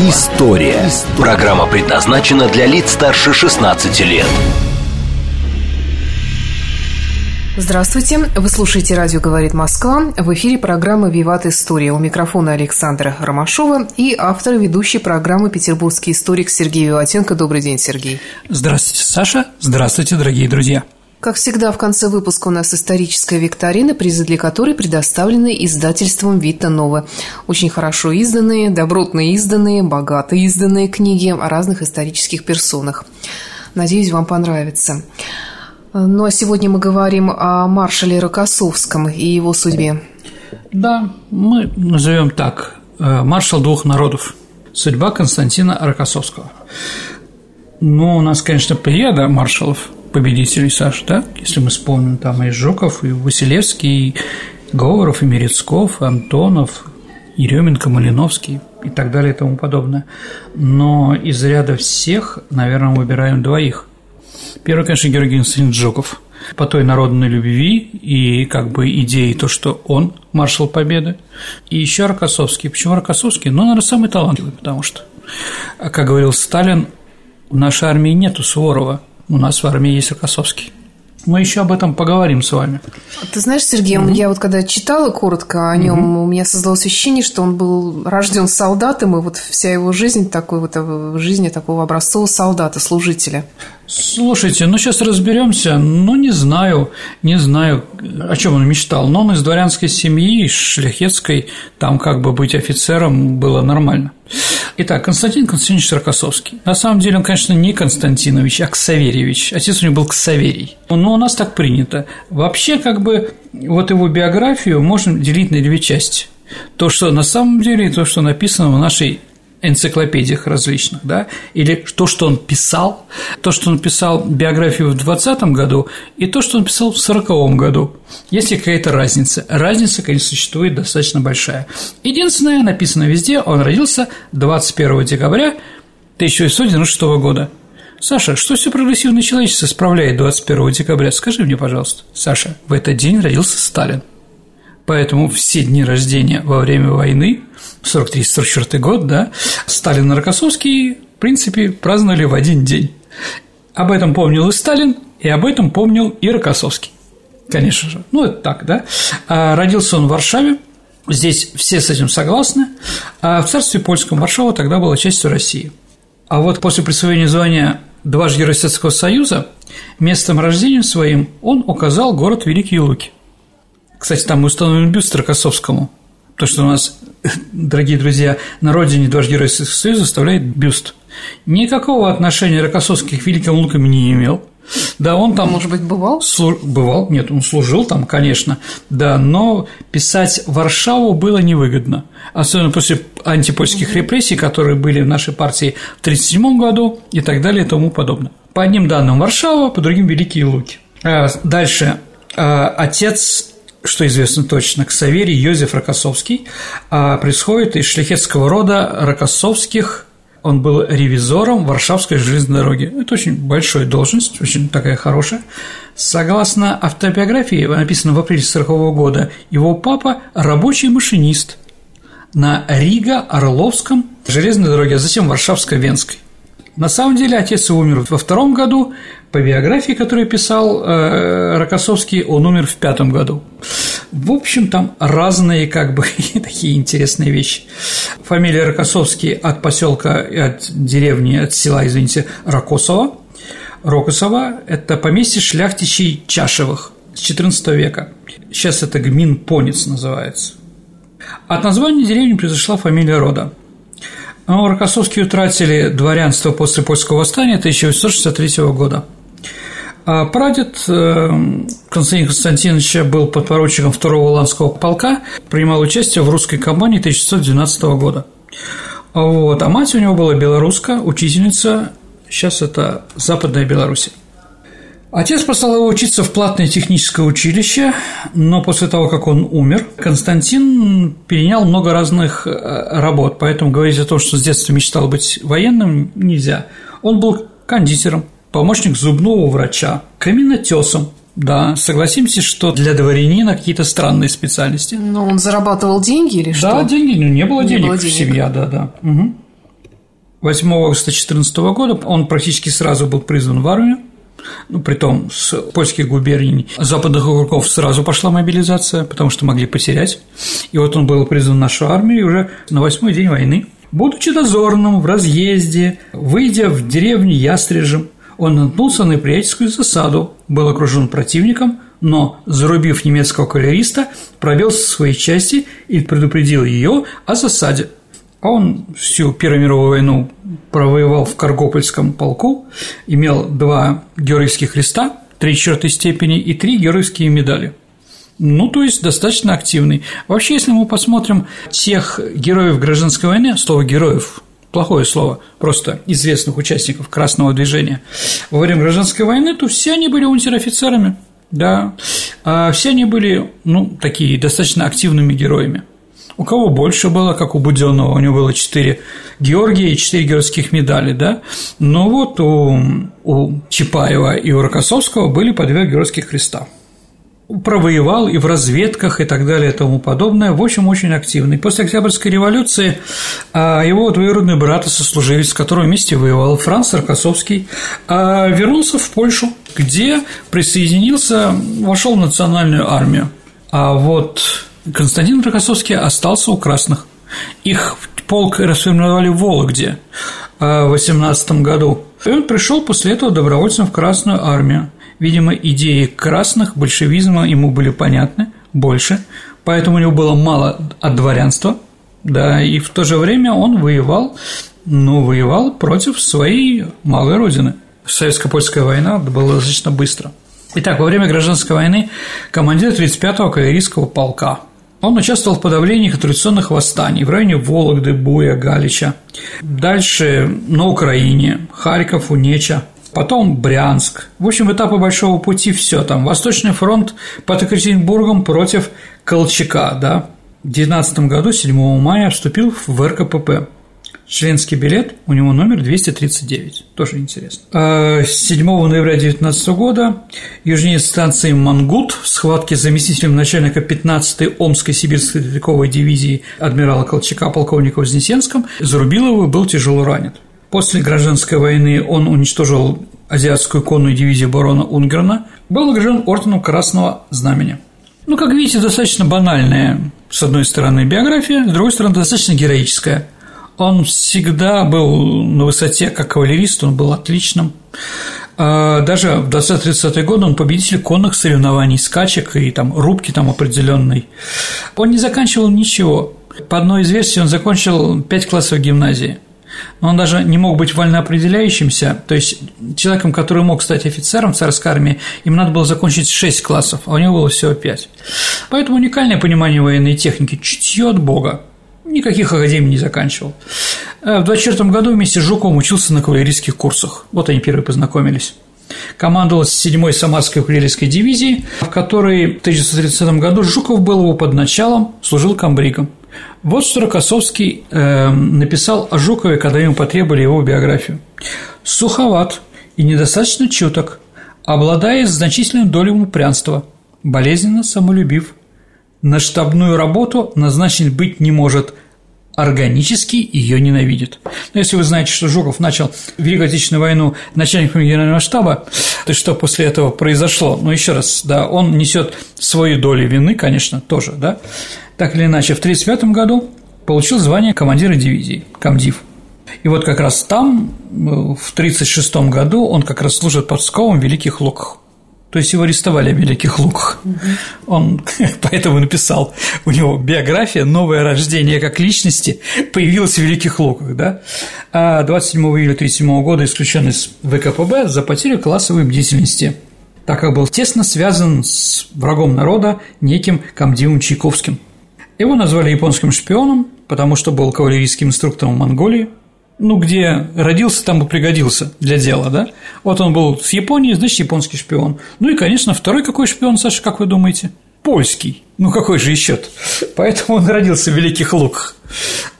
История». Программа предназначена для лиц старше 16 лет. Здравствуйте, вы слушаете «Радио говорит Москва». В эфире программа «Виват История». У микрофона Александра Ромашова и автор ведущей программы петербургский историк Сергей Виватенко. Добрый день, Сергей. Здравствуйте, Саша. Здравствуйте, дорогие друзья. Как всегда, в конце выпуска у нас историческая викторина, призы для которой предоставлены издательством «Вита Нова». Очень хорошо изданные, добротно изданные, богато изданные книги о разных исторических персонах. Надеюсь, вам понравится. Ну а сегодня мы говорим о маршале Рокоссовском и его судьбе. Да, мы назовем так. Э, Маршал двух народов. Судьба Константина Рокоссовского. Ну, у нас, конечно, плеяда маршалов, победителей, Саш, да? Если мы вспомним, там и Жуков, и Василевский, и Говоров, и Мерецков, и Антонов, Еременко, Малиновский и так далее и тому подобное. Но из ряда всех, наверное, выбираем двоих. Первый, конечно, Георгий Константинович Жуков по той народной любви и как бы идеи то, что он маршал Победы, и еще Рокоссовский. Почему Рокоссовский? Ну, наверное, самый талантливый, потому что, как говорил Сталин, в нашей армии нету Суворова, у нас в армии есть Рокоссовский. Мы еще об этом поговорим с вами. Ты знаешь, Сергей, mm-hmm. я вот когда читала коротко о нем, mm-hmm. у меня создалось ощущение, что он был рожден солдатом, и вот вся его жизнь такой вот в жизни такого образцового солдата, служителя. Слушайте, ну сейчас разберемся. Ну, не знаю, не знаю, о чем он мечтал. Но он из дворянской семьи, из шляхетской, там как бы быть офицером было нормально. Итак, Константин Константинович Рокоссовский. На самом деле он, конечно, не Константинович, а Ксаверьевич. Отец у него был Ксаверий. Но у нас так принято. Вообще, как бы, вот его биографию можно делить на две части. То, что на самом деле, и то, что написано в нашей энциклопедиях различных, да, или то, что он писал, то, что он писал биографию в 20 году, и то, что он писал в 40 году. Есть ли какая-то разница? Разница, конечно, существует достаточно большая. Единственное, написано везде, он родился 21 декабря 1896 года. Саша, что все прогрессивное человечество справляет 21 декабря? Скажи мне, пожалуйста. Саша, в этот день родился Сталин. Поэтому все дни рождения во время войны, 43-44 год, да, Сталин и Рокоссовский, в принципе, праздновали в один день. Об этом помнил и Сталин, и об этом помнил и Рокоссовский. Конечно же. Ну, это так, да. А родился он в Варшаве, здесь все с этим согласны, а в царстве польском Варшава тогда была частью России. А вот после присвоения звания дважды Героя Советского Союза местом рождения своим он указал город Великие Луки. Кстати, там установлен бюст Рокоссовскому, то, что у нас, дорогие друзья, на родине дважды Героя Советского Союза составляет бюст. Никакого отношения Рокоссовский к Великим Лукам не имел. Да, он там… Может быть, бывал? Слу... Бывал, нет, он служил там, конечно, да, но писать Варшаву было невыгодно, особенно после антипольских репрессий, которые были в нашей партии в 1937 году и так далее и тому подобное. По одним данным Варшава, по другим Великие Луки. А дальше а, отец что известно точно, Ксаверий Йозеф Рокоссовский, а происходит из шляхетского рода Рокоссовских, он был ревизором Варшавской железной дороги. Это очень большая должность, очень такая хорошая. Согласно автобиографии, написанной в апреле 1940 года, его папа – рабочий машинист на Рига-Орловском железной дороге, а затем Варшавско-Венской. На самом деле отец умер во втором году, по биографии, которую писал э, Рокоссовский, он умер в пятом году. В общем, там разные как бы такие интересные вещи. Фамилия Рокоссовский от поселка, от деревни, от села, извините, Рокосово. Рокосово – это поместье шляхтичей Чашевых с XIV века. Сейчас это Гмин Понец называется. От названия деревни произошла фамилия рода. Но Рокоссовские утратили дворянство после польского восстания 1863 года. А прадед э, Константин Константиновича был подпоручиком второго Ланского полка, принимал участие в русской кампании 1612 года. Вот. А мать у него была белоруска, учительница Сейчас это Западная Беларусь. Отец послал его учиться в платное техническое училище, но после того, как он умер, Константин перенял много разных э, работ, поэтому говорить о том, что с детства мечтал быть военным, нельзя. Он был кондитером, помощник зубного врача, каменотесом, да, согласимся, что для дворянина какие-то странные специальности. Но он зарабатывал деньги или что? Да, деньги, ну не было не денег, было денег. семья, да, да. Угу. 8 августа 2014 года он практически сразу был призван в армию, ну, притом с польских губерний, западных округов сразу пошла мобилизация, потому что могли потерять. И вот он был призван в нашу армию и уже на восьмой день войны. Будучи дозорным в разъезде, выйдя в деревню Ястрежем, он наткнулся на неприятельскую засаду, был окружен противником, но, зарубив немецкого кавалериста, пробил со своей части и предупредил ее о засаде. А он всю Первую мировую войну провоевал в Каргопольском полку, имел два георгиевских креста, три четвертой степени и три георгиевские медали. Ну, то есть достаточно активный. Вообще, если мы посмотрим тех героев гражданской войны, слово «героев» плохое слово, просто известных участников Красного движения во время гражданской войны, то все они были унтер-офицерами, да, а все они были, ну, такие достаточно активными героями. У кого больше было, как у Буденного, у него было 4 Георгия и 4 георгиевских медали, да, но вот у, у Чапаева и у Рокоссовского были по 2 георгиевских креста провоевал и в разведках и так далее и тому подобное, в общем, очень активный. После Октябрьской революции а, его двоюродный брат и сослуживец, с которым вместе воевал, Франц Рокоссовский, а, вернулся в Польшу, где присоединился, вошел в национальную армию. А вот Константин Рокоссовский остался у красных. Их полк расформировали в Вологде а, в 18 году. И он пришел после этого добровольцем в Красную армию. Видимо, идеи красных большевизма ему были понятны больше, поэтому у него было мало от дворянства, да, и в то же время он воевал, но воевал против своей малой родины. Советско-польская война была достаточно быстро. Итак, во время гражданской войны командир 35-го кавалерийского полка. Он участвовал в подавлении традиционных восстаний в районе Вологды, Буя, Галича. Дальше на Украине, Харьков, Унеча, потом Брянск. В общем, этапы Большого пути все там. Восточный фронт под Екатеринбургом против Колчака, да. В 19 году, 7 мая, вступил в РКПП. Членский билет, у него номер 239, тоже интересно. 7 а, ноября 19 года южнее станции Мангут в схватке с заместителем начальника 15-й Омской сибирской стрелковой дивизии адмирала Колчака полковника Вознесенском Зарубилова был тяжело ранен. После гражданской войны он уничтожил азиатскую конную дивизию барона Унгерна, был награжден орденом Красного Знамени. Ну, как видите, достаточно банальная, с одной стороны, биография, с другой стороны, достаточно героическая. Он всегда был на высоте, как кавалерист, он был отличным. А даже в 20-30-е годы он победитель конных соревнований, скачек и там рубки там определенной. Он не заканчивал ничего. По одной из версий он закончил 5 классов гимназии – но он даже не мог быть вольноопределяющимся, то есть человеком, который мог стать офицером в царской армии, им надо было закончить 6 классов, а у него было всего 5. Поэтому уникальное понимание военной техники, чутье от Бога, никаких академий не заканчивал. Э, в 24 году вместе с Жуковым учился на кавалерийских курсах, вот они первые познакомились командовал 7-й Самарской кавалерийской дивизией, в которой в 1930 году Жуков был его под началом, служил комбригом. Вот что Рокоссовский э, написал о Жукове, когда ему потребовали его биографию. «Суховат и недостаточно чуток, обладает значительным долей упрямства, болезненно самолюбив, на штабную работу назначен быть не может – органически ее ненавидит. Но если вы знаете, что Жуков начал Великую Отечественную войну начальником генерального штаба, то что после этого произошло? Ну, еще раз, да, он несет свою долю вины, конечно, тоже, да. Так или иначе, в 1935 году получил звание командира дивизии, комдив. И вот как раз там, в 1936 году, он как раз служит под Псковом в Великих Луках. То есть его арестовали в Великих Луках. Угу. Он поэтому написал, у него биография «Новое рождение как личности» появилась в Великих Луках, да? А 27 июля 1937 года исключен из ВКПБ за потерю классовой бдительности, так как был тесно связан с врагом народа неким Камдивом Чайковским. Его назвали японским шпионом, потому что был кавалерийским инструктором в Монголии, ну, где родился, там и пригодился для дела, да? Вот он был с Японии, значит, японский шпион. Ну и, конечно, второй какой шпион, Саша, как вы думаете? Польский. Ну, какой же еще Поэтому он родился в Великих Луках.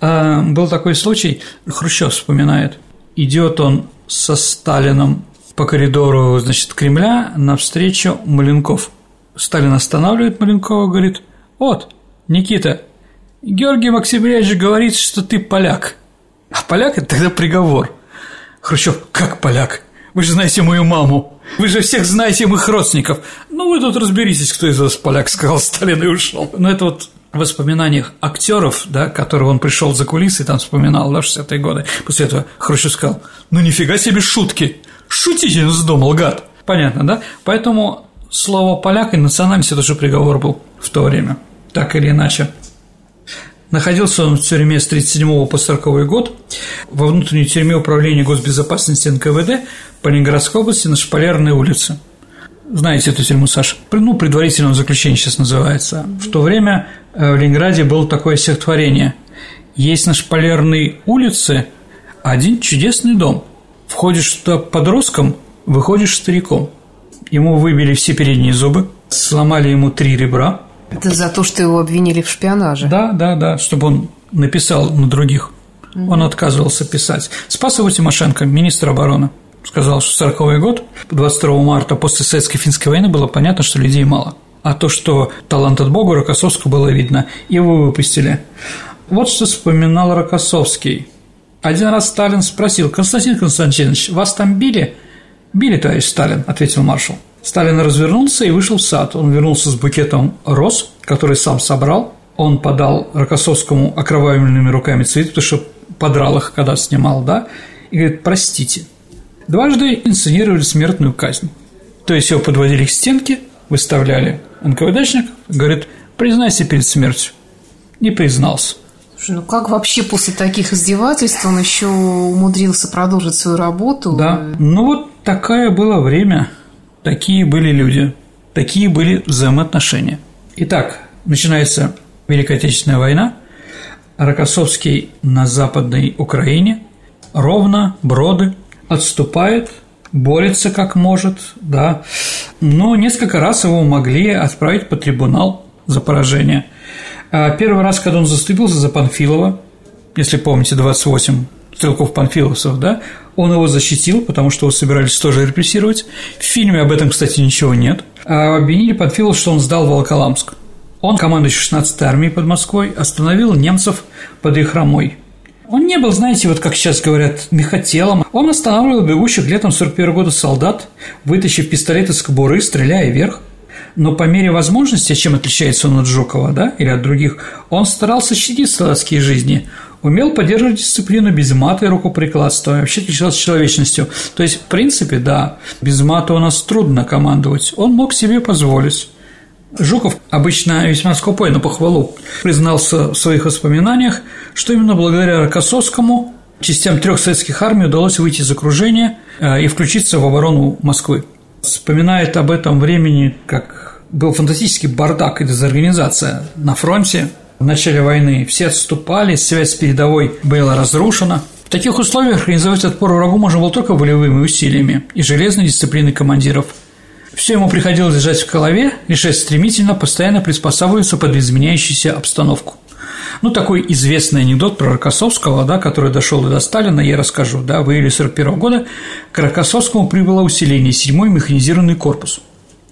А, был такой случай, Хрущев вспоминает. Идет он со Сталином по коридору, значит, Кремля навстречу Маленков. Сталин останавливает Маленкова, говорит, вот, Никита, Георгий Максимович говорит, что ты поляк. А поляк – это тогда приговор. Хрущев, как поляк? Вы же знаете мою маму. Вы же всех знаете моих родственников. Ну, вы тут разберитесь, кто из вас поляк, сказал Сталин и ушел. Но это вот в воспоминаниях актеров, да, которых он пришел за кулисы, там вспоминал, да, 60-е годы. После этого Хрущев сказал, ну нифига себе шутки, шутить не вздумал, гад. Понятно, да? Поэтому слово «поляк» и национальность – это уже приговор был в то время, так или иначе. Находился он в тюрьме с 37 по 40 год во внутренней тюрьме управления госбезопасности НКВД по Ленинградской области на Шпалерной улице. Знаете эту тюрьму, Саша? Ну, предварительное заключение сейчас называется. В то время э, в Ленинграде было такое стихотворение. Есть на Шпалерной улице один чудесный дом. Входишь туда подростком, выходишь стариком. Ему выбили все передние зубы, сломали ему три ребра – это за то, что его обвинили в шпионаже? Да, да, да, чтобы он написал на других. Угу. Он отказывался писать. Спас его Тимошенко, министр обороны. Сказал, что 40 год, 22 марта после советско-финской войны было понятно, что людей мало. А то, что талант от Бога Рокоссовского было видно, его выпустили. Вот что вспоминал Рокоссовский. Один раз Сталин спросил, Константин Константинович, вас там били? Били, товарищ Сталин, ответил маршал. Сталин развернулся и вышел в сад. Он вернулся с букетом роз, который сам собрал. Он подал Рокоссовскому окровавленными руками цветы, потому что подрал их, когда снимал, да, и говорит, простите. Дважды инсценировали смертную казнь. То есть его подводили к стенке, выставляли НКВДшников, говорит, признайся перед смертью. Не признался. Слушай, ну как вообще после таких издевательств он еще умудрился продолжить свою работу? Да, ну вот такое было время. Такие были люди, такие были взаимоотношения. Итак, начинается Великая Отечественная война, Рокоссовский на Западной Украине, ровно, броды, отступает, борется как может, да, но несколько раз его могли отправить по трибунал за поражение. А первый раз, когда он заступился за Панфилова, если помните, 28 стрелков-панфиловцев, да, он его защитил, потому что его собирались тоже репрессировать. В фильме об этом, кстати, ничего нет. А обвинили Панфилова, что он сдал Волоколамск. Он, командующий 16-й армией под Москвой, остановил немцев под их хромой. Он не был, знаете, вот как сейчас говорят, мехотелом. Он останавливал бегущих летом 41 года солдат, вытащив пистолет из кобуры, стреляя вверх. Но по мере возможности, чем отличается он от Жукова, да, или от других, он старался щадить солдатские жизни – умел поддерживать дисциплину без мата и рукоприкладства, вообще отличался человечностью. То есть, в принципе, да, без мата у нас трудно командовать, он мог себе позволить. Жуков, обычно весьма скупой на похвалу, признался в своих воспоминаниях, что именно благодаря Рокоссовскому частям трех советских армий удалось выйти из окружения э, и включиться в оборону Москвы. Вспоминает об этом времени, как был фантастический бардак и дезорганизация на фронте, в начале войны все отступали, связь с передовой была разрушена. В таких условиях организовать отпор врагу можно было только волевыми усилиями и железной дисциплиной командиров. Все ему приходилось держать в голове, решать стремительно, постоянно приспосабливаться под изменяющуюся обстановку. Ну, такой известный анекдот про Рокоссовского, да, который дошел до Сталина, я расскажу. Да, в июле 1941 года к Рокоссовскому прибыло усиление 7-й механизированный корпус.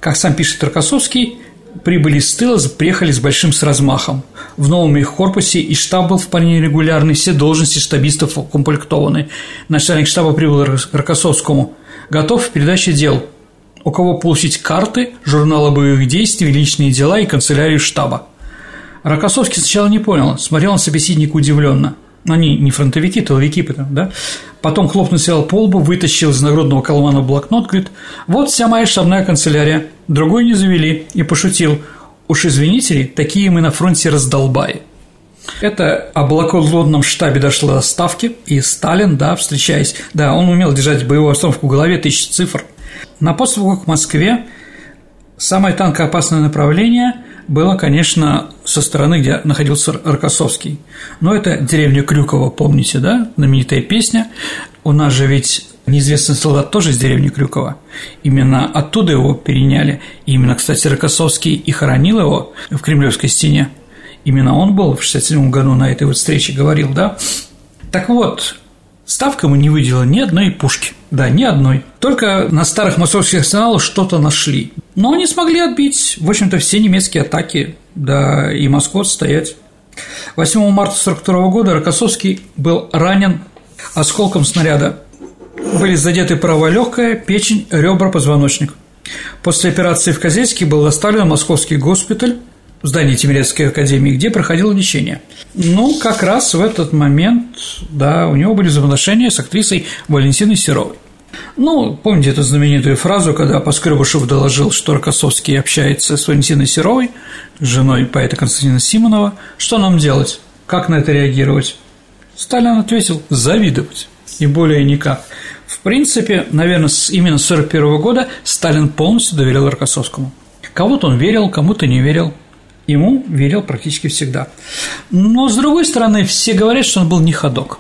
Как сам пишет Рокоссовский, прибыли с тыла, приехали с большим с размахом. В новом их корпусе и штаб был вполне регулярный, все должности штабистов укомплектованы. Начальник штаба прибыл к Рокоссовскому. Готов к передаче дел. У кого получить карты, журналы боевых действий, личные дела и канцелярию штаба. Рокоссовский сначала не понял, смотрел на собеседника удивленно. Они не фронтовики, тыловики, потом, да? Потом хлопнул себя по лбу, вытащил из нагрудного кармана блокнот, говорит, вот вся моя штабная канцелярия, другой не завели, и пошутил, уж извините ли, такие мы на фронте раздолбаи. Это о блокодлодном штабе дошло до ставки, и Сталин, да, встречаясь, да, он умел держать боевую обстановку в голове, тысячи цифр. На подступах к Москве самое танкоопасное направление было, конечно, со стороны, где находился Рокоссовский. Но это деревня Крюкова, помните, да? Знаменитая песня. У нас же ведь неизвестный солдат тоже из деревни Крюкова. Именно оттуда его переняли. И именно, кстати, Рокоссовский и хоронил его в Кремлевской стене. Именно он был в 67 году на этой вот встрече, говорил, да? Так вот, Ставка ему не выделила ни одной пушки. Да, ни одной. Только на старых московских арсеналах что-то нашли. Но они смогли отбить, в общем-то, все немецкие атаки, да и Москву стоять. 8 марта 1942 года Рокоссовский был ранен осколком снаряда. Были задеты правая легкая, печень, ребра, позвоночник. После операции в Козельске был доставлен в московский госпиталь, в здании Тимирязевской академии, где проходило лечение. Ну, как раз в этот момент, да, у него были взаимоотношения с актрисой Валентиной Серовой. Ну, помните эту знаменитую фразу, когда Поскребышев доложил, что Рокоссовский общается с Валентиной Серовой, женой поэта Константина Симонова. Что нам делать? Как на это реагировать? Сталин ответил – завидовать. И более никак. В принципе, наверное, именно с 1941 года Сталин полностью доверял Рокоссовскому. Кого-то он верил, кому-то не верил – ему верил практически всегда. Но, с другой стороны, все говорят, что он был не ходок.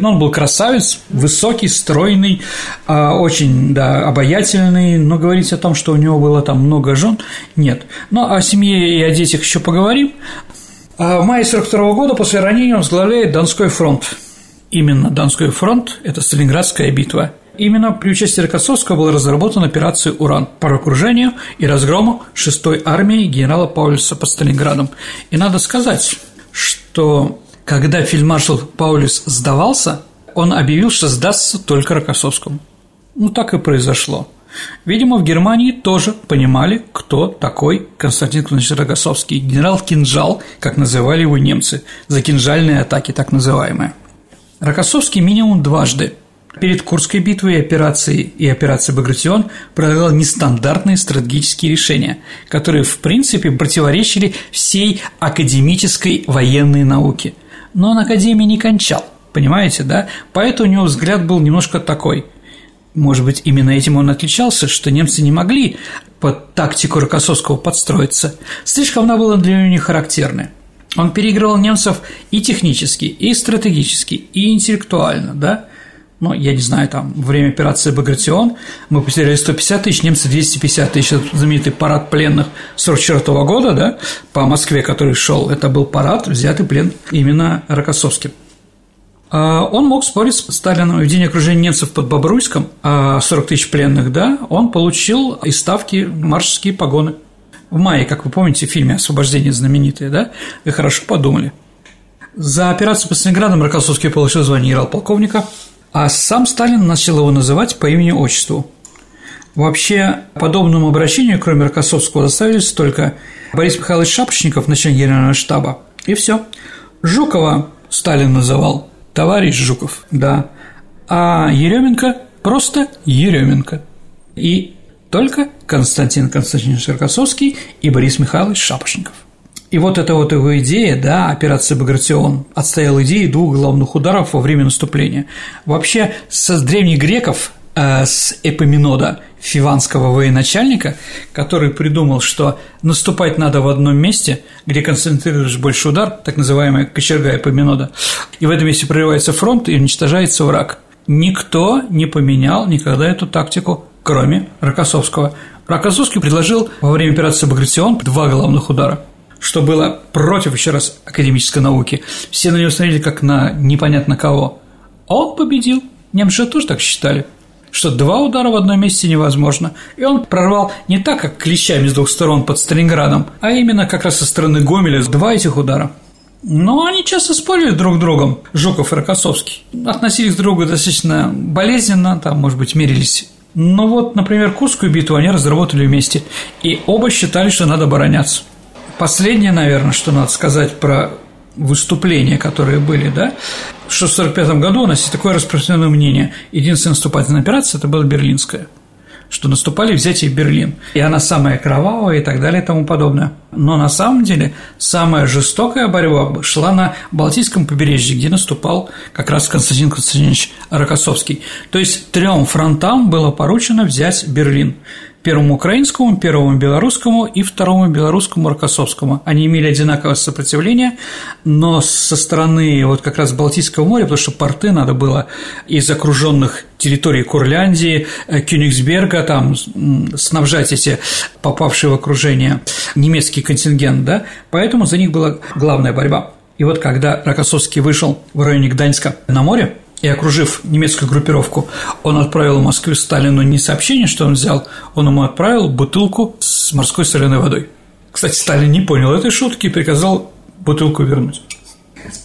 Он был красавец, высокий, стройный, а, очень да, обаятельный, но говорить о том, что у него было там много жен, нет. Но о семье и о детях еще поговорим. А в мае 42 года после ранения он возглавляет Донской фронт. Именно Донской фронт – это Сталинградская битва – Именно при участии Рокоссовского была разработана операция «Уран» по окружению и разгрому 6-й армии генерала Паулюса под Сталинградом. И надо сказать, что когда фельдмаршал Паулюс сдавался, он объявил, что сдастся только Рокоссовскому. Ну, так и произошло. Видимо, в Германии тоже понимали, кто такой Константин Кузьмич Рокоссовский, генерал Кинжал, как называли его немцы, за кинжальные атаки так называемые. Рокоссовский минимум дважды Перед Курской битвой и операцией и операцией «Багратион» предлагал нестандартные стратегические решения, которые, в принципе, противоречили всей академической военной науке. Но он академии не кончал, понимаете, да? Поэтому у него взгляд был немножко такой. Может быть, именно этим он отличался, что немцы не могли под тактику Рокоссовского подстроиться. Слишком она была для него не. Он переигрывал немцев и технически, и стратегически, и интеллектуально, да? Ну, я не знаю, там, время операции «Багратион» мы потеряли 150 тысяч, немцы 250 тысяч, знаменитый парад пленных 44 года, да, по Москве, который шел, это был парад, взятый плен именно Рокоссовским. А он мог спорить с Сталином в день окружения немцев под Бобруйском, а 40 тысяч пленных, да, он получил из ставки маршальские погоны. В мае, как вы помните, в фильме «Освобождение» знаменитое, да, вы хорошо подумали. За операцию по Сталинградам Рокоссовский получил звание генерал-полковника – а сам Сталин начал его называть по имени-отчеству. Вообще, подобному обращению, кроме Рокоссовского, доставились только Борис Михайлович Шапошников, начальник генерального штаба, и все. Жукова Сталин называл товарищ Жуков, да, а Еременко просто Еременко. И только Константин Константинович Рокоссовский и Борис Михайлович Шапошников. И вот эта вот его идея, да, операция «Багратион» отстояла идеи двух главных ударов во время наступления. Вообще, с древних греков, э, с Эпоминода, фиванского военачальника, который придумал, что наступать надо в одном месте, где концентрируешь больше удар, так называемая кочерга Эпоминода, и в этом месте прорывается фронт и уничтожается враг. Никто не поменял никогда эту тактику, кроме Рокоссовского. Рокоссовский предложил во время операции «Багратион» два главных удара – что было против, еще раз, академической науки. Все на него смотрели как на непонятно кого. А он победил. Немцы тоже так считали что два удара в одном месте невозможно. И он прорвал не так, как клещами с двух сторон под Сталинградом, а именно как раз со стороны Гомеля два этих удара. Но они часто спорили друг с другом, Жуков и Рокоссовский. Относились друг к другу достаточно болезненно, там, может быть, мерились. Но вот, например, Курскую битву они разработали вместе, и оба считали, что надо обороняться. Последнее, наверное, что надо сказать про выступления, которые были, да, что в 1945 году у нас есть такое распространенное мнение. Единственная наступательная операция – это была Берлинская, что наступали взятие Берлин, и она самая кровавая и так далее и тому подобное – Но на самом деле самая жестокая борьба шла на Балтийском побережье, где наступал как раз Константин Константинович Рокоссовский. То есть трем фронтам было поручено взять Берлин первому украинскому, первому белорусскому и второму белорусскому Рокоссовскому. Они имели одинаковое сопротивление, но со стороны вот как раз Балтийского моря, потому что порты надо было из окруженных территорий Курляндии, э, Кёнигсберга, там снабжать эти попавшие в окружение немецкий контингент, да, поэтому за них была главная борьба. И вот когда Рокоссовский вышел в районе Гданьска на море, и окружив немецкую группировку, он отправил в Москву Сталину не сообщение, что он взял, он ему отправил бутылку с морской соленой водой. Кстати, Сталин не понял этой шутки и приказал бутылку вернуть.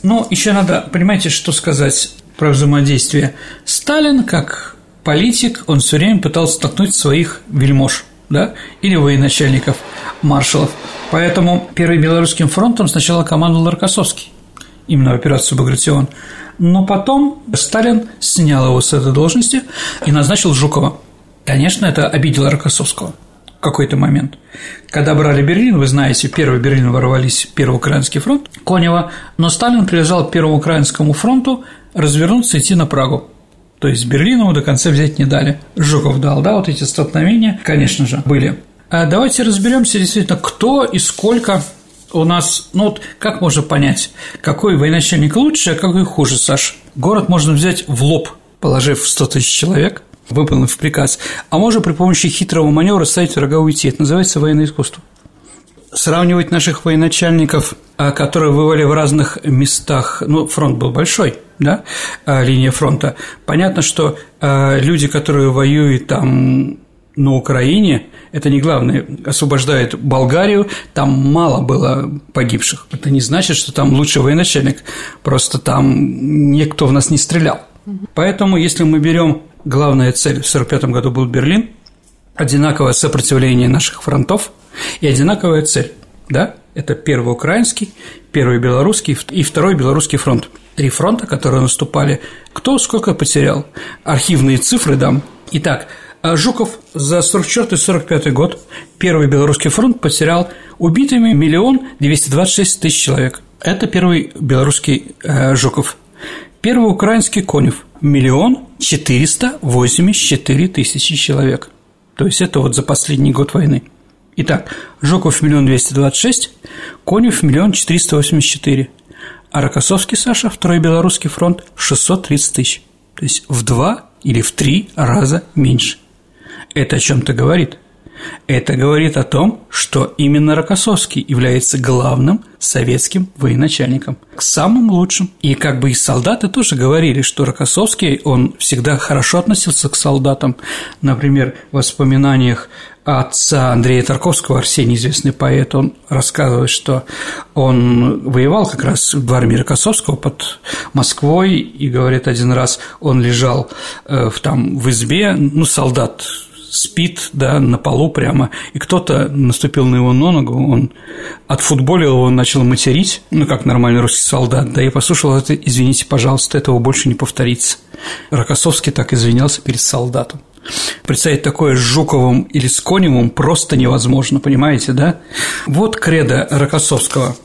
Но еще надо, понимаете, что сказать про взаимодействие. Сталин, как политик, он все время пытался столкнуть своих вельмож, да, или военачальников, маршалов. Поэтому Первым Белорусским фронтом сначала командовал Рокоссовский, именно в операцию «Багратион», но потом Сталин снял его с этой должности и назначил Жукова. Конечно, это обидело Рокоссовского какой-то момент. Когда брали Берлин, вы знаете, первый Берлин ворвались Первый Украинский фронт Конева, но Сталин приезжал Первому Украинскому фронту развернуться и идти на Прагу. То есть Берлин ему до конца взять не дали. Жуков дал, да, вот эти столкновения, конечно же, были. А давайте разберемся действительно, кто и сколько у нас, ну вот как можно понять, какой военачальник лучше, а какой хуже, Саш? Город можно взять в лоб, положив 100 тысяч человек, выполнив приказ, а можно при помощи хитрого маневра ставить врага уйти. Это называется военное искусство. Сравнивать наших военачальников, а, которые воевали в разных местах, ну, фронт был большой, да, а, линия фронта. Понятно, что а, люди, которые воюют там на Украине, это не главное, освобождает Болгарию, там мало было погибших. Это не значит, что там лучший военачальник, просто там никто в нас не стрелял. Поэтому, если мы берем главная цель в 1945 году был Берлин, одинаковое сопротивление наших фронтов и одинаковая цель, да, это первый украинский, первый белорусский и второй белорусский фронт. Три фронта, которые наступали, кто сколько потерял. Архивные цифры дам. Итак, а Жуков за 44-45 год Первый Белорусский фронт потерял убитыми миллион двести двадцать шесть тысяч человек. Это первый белорусский э, Жуков. Первый украинский Конев – миллион четыреста восемьдесят четыре тысячи человек. То есть это вот за последний год войны. Итак, Жуков – миллион двести двадцать шесть, Конев – миллион четыреста восемьдесят четыре, а Рокоссовский Саша, Второй Белорусский фронт – 630 тысяч. То есть в два или в три раза меньше. Это о чем-то говорит. Это говорит о том, что именно Рокоссовский является главным советским военачальником, самым лучшим. И как бы и солдаты тоже говорили, что Рокоссовский, он всегда хорошо относился к солдатам. Например, в воспоминаниях отца Андрея Тарковского, Арсений, известный поэт, он рассказывает, что он воевал как раз в армии Рокоссовского под Москвой, и, говорит, один раз он лежал э, в, там в избе, ну, солдат спит, да, на полу прямо, и кто-то наступил на его ногу, он отфутболил его, начал материть, ну, как нормальный русский солдат, да, и послушал это, извините, пожалуйста, этого больше не повторится. Рокоссовский так извинялся перед солдатом. Представить такое с Жуковым или с Коневым просто невозможно, понимаете, да? Вот кредо Рокоссовского.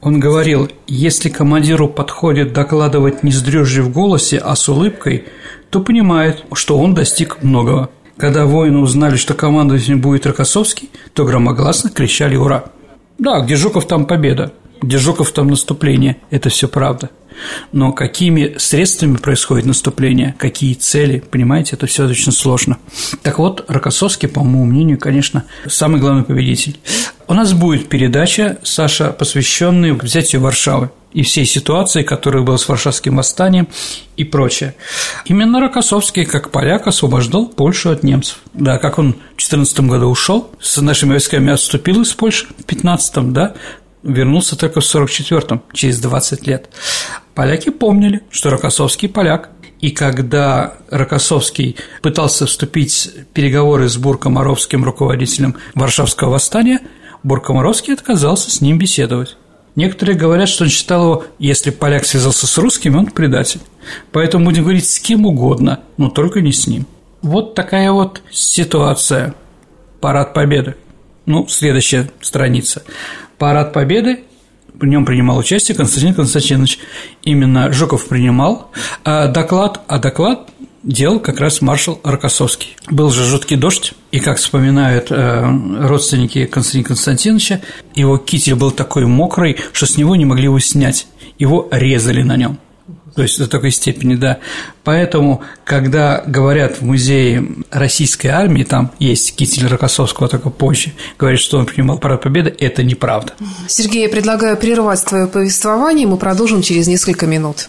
Он говорил, если командиру подходит докладывать не с дрожью в голосе, а с улыбкой, то понимает, что он достиг многого. Когда воины узнали, что командователем будет Рокоссовский, то громогласно кричали «Ура!». Да, где Жуков, там победа, где Жуков, там наступление – это все правда. Но какими средствами происходит наступление, какие цели, понимаете, это все очень сложно. Так вот, Рокоссовский, по моему мнению, конечно, самый главный победитель. У нас будет передача, Саша, посвященная взятию Варшавы и всей ситуации, которая была с Варшавским восстанием и прочее. Именно Рокоссовский, как поляк, освобождал Польшу от немцев. Да, как он в 14 году ушел, с нашими войсками отступил из Польши в 15 да, вернулся только в 44-м, через 20 лет. Поляки помнили, что Рокоссовский поляк, и когда Рокоссовский пытался вступить в переговоры с Буркомаровским, руководителем Варшавского восстания, Буркомаровский отказался с ним беседовать. Некоторые говорят, что он считал его, если поляк связался с русскими, он предатель. Поэтому будем говорить с кем угодно, но только не с ним. Вот такая вот ситуация. Парад Победы. Ну, следующая страница. Парад Победы в нем принимал участие Константин Константинович. Именно Жуков принимал а доклад, а доклад делал как раз маршал Рокоссовский. Был же жуткий дождь, и, как вспоминают э, родственники Константина Константиновича, его китель был такой мокрый, что с него не могли его снять. Его резали на нем. То есть до такой степени, да. Поэтому, когда говорят в музее российской армии, там есть китель Рокоссовского, только позже, говорят, что он принимал парад победы, это неправда. Сергей, я предлагаю прервать твое повествование, мы продолжим через несколько минут.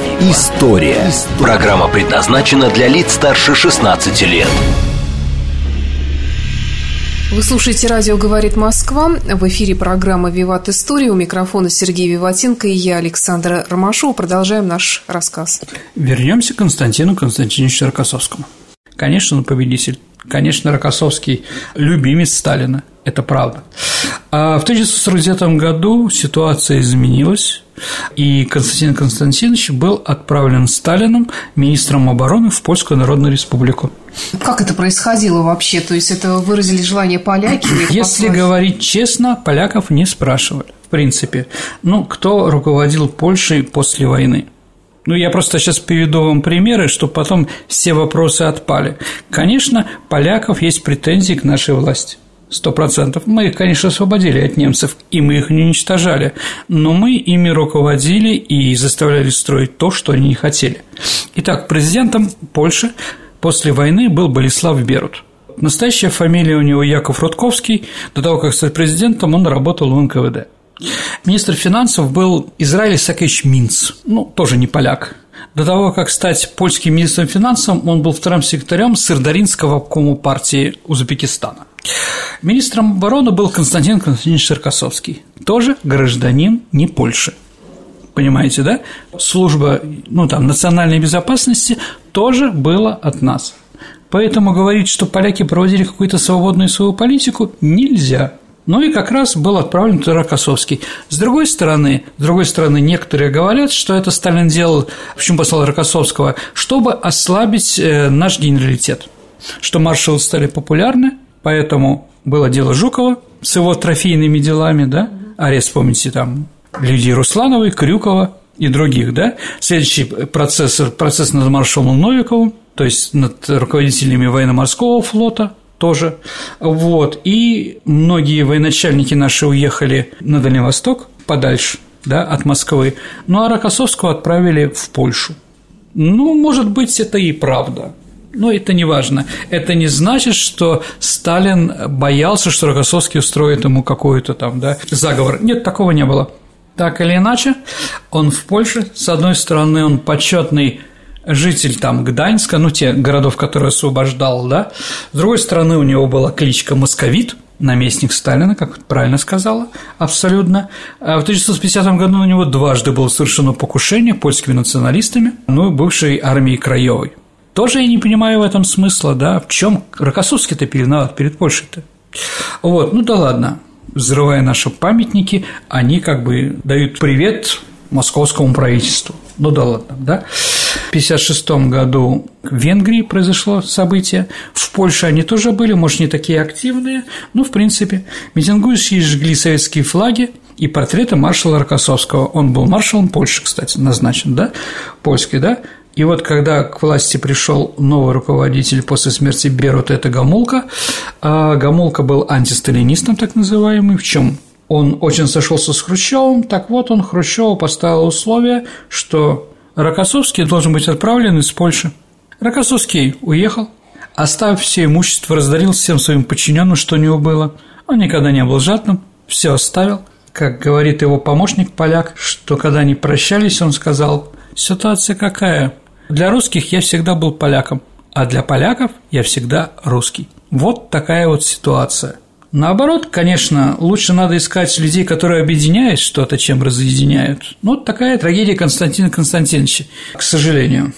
История». Программа предназначена для лиц старше 16 лет. Вы слушаете «Радио говорит Москва». В эфире программа «Виват История». У микрофона Сергей Виватенко и я, Александра Ромашова. Продолжаем наш рассказ. Вернемся к Константину Константиновичу Рокоссовскому. Конечно, он победитель. Конечно, Рокоссовский – любимец Сталина. Это правда. А в 1949 году ситуация изменилась, и Константин Константинович был отправлен Сталином министром обороны в Польскую Народную Республику. Как это происходило вообще? То есть это выразили желание поляки? Если говорить честно, поляков не спрашивали, в принципе. Ну, кто руководил Польшей после войны? Ну, я просто сейчас приведу вам примеры, чтобы потом все вопросы отпали. Конечно, поляков есть претензии к нашей власти. Сто процентов. Мы их, конечно, освободили от немцев, и мы их не уничтожали, но мы ими руководили и заставляли строить то, что они не хотели. Итак, президентом Польши после войны был Болеслав Берут. Настоящая фамилия у него Яков Рудковский. До того, как стать президентом, он работал в НКВД. Министр финансов был Израиль Сакевич Минц, ну, тоже не поляк. До того, как стать польским министром финансов, он был вторым секретарем Сырдаринского обкома партии Узбекистана. Министром обороны был Константин Константинович Саркасовский, тоже гражданин не Польши. Понимаете, да? Служба, ну, там, национальной безопасности тоже была от нас. Поэтому говорить, что поляки проводили какую-то свободную свою политику, нельзя. Ну и как раз был отправлен туда Рокоссовский. С другой стороны, с другой стороны, некоторые говорят, что это Сталин делал, почему послал Рокоссовского, чтобы ослабить э, наш генералитет, что маршалы стали популярны, поэтому было дело Жукова с его трофейными делами, да, арест, помните, там, людей Руслановой, Крюкова и других, да. Следующий процесс, процесс над маршалом Новиковым, то есть над руководителями военно-морского флота – тоже. Вот. И многие военачальники наши уехали на Дальний Восток, подальше, да, от Москвы. Ну, а Рокоссовского отправили в Польшу. Ну, может быть, это и правда. Но это не важно. Это не значит, что Сталин боялся, что Рокоссовский устроит ему какой-то там, да, заговор. Нет, такого не было. Так или иначе, он в Польше, с одной стороны, он почетный житель там Гданьска, ну, те городов, которые освобождал, да. С другой стороны, у него была кличка Московит, наместник Сталина, как правильно сказала, абсолютно. А в 1950 году у него дважды было совершено покушение польскими националистами, ну, бывшей армией Краевой. Тоже я не понимаю в этом смысла, да, в чем Рокоссовский-то виноват перед Польшей-то. Вот, ну да ладно, взрывая наши памятники, они как бы дают привет московскому правительству. Ну да ладно, да. В 1956 году в Венгрии произошло событие, в Польше они тоже были, может, не такие активные, но, в принципе, митингующие жгли советские флаги и портреты маршала Рокоссовского. Он был маршалом Польши, кстати, назначен, да, польский, да, и вот когда к власти пришел новый руководитель после смерти Берута, это Гамулка, а Гамулка был антисталинистом, так называемый, в чем он очень сошелся с Хрущевым, так вот он Хрущеву поставил условие, что Рокоссовский должен быть отправлен из Польши. Рокоссовский уехал, оставив все имущество, раздарил всем своим подчиненным, что у него было. Он никогда не был жадным, все оставил. Как говорит его помощник поляк, что когда они прощались, он сказал, ситуация какая? Для русских я всегда был поляком, а для поляков я всегда русский. Вот такая вот ситуация. Наоборот, конечно, лучше надо искать людей, которые объединяют что-то, чем разъединяют. Ну, вот такая трагедия Константина Константиновича, к сожалению.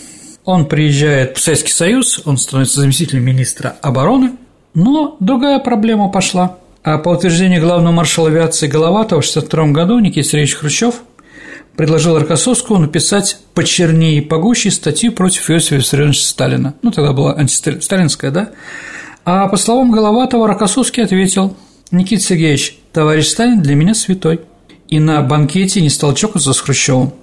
Он приезжает в Советский Союз, он становится заместителем министра обороны, но другая проблема пошла. А по утверждению главного маршала авиации Головатова в 1962 году Никита Сергеевич Хрущев предложил Рокоссовскому написать почернее и погуще статью против Иосифа Виссарионовича Сталина. Ну, тогда была антисталинская, да? А по словам Головатова, Рокоссовский ответил «Никита Сергеевич, товарищ Сталин для меня святой». И на банкете не стал чокаться с Хрущевым.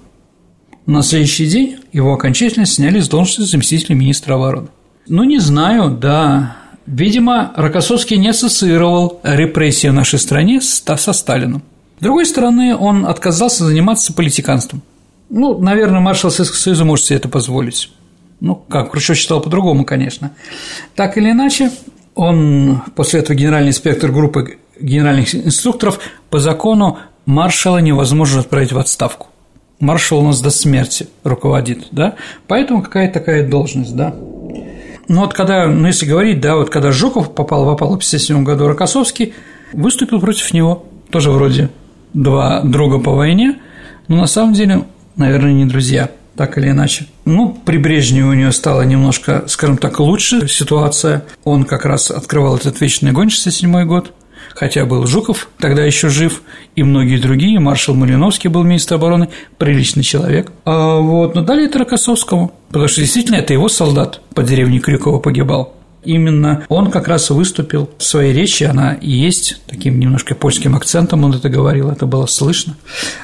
На следующий день его окончательно сняли с должности заместителя министра обороны. Ну, не знаю, да. Видимо, Рокоссовский не ассоциировал репрессии в нашей стране со Сталином. С другой стороны, он отказался заниматься политиканством. Ну, наверное, маршал Советского Союза может себе это позволить. Ну, как Хрущев считал по-другому, конечно. Так или иначе, он после этого генеральный инспектор группы генеральных инструкторов по закону маршала невозможно отправить в отставку. Маршал у нас до смерти руководит, да, поэтому какая-то такая должность, да. Ну вот когда, ну если говорить, да, вот когда Жуков попал в опалу в 1957 году, Рокоссовский выступил против него, тоже вроде два друга по войне, но на самом деле, наверное, не друзья – так или иначе. Ну, при Брежневе у нее стала немножко, скажем так, лучше ситуация. Он как раз открывал этот вечный огонь 67 год, хотя был Жуков, тогда еще жив, и многие другие, маршал Малиновский был министр обороны, приличный человек. А вот, но дали это Рокоссовскому, потому что действительно это его солдат по деревне Крюкова погибал. Именно он как раз выступил в своей речи, она и есть таким немножко польским акцентом, он это говорил, это было слышно.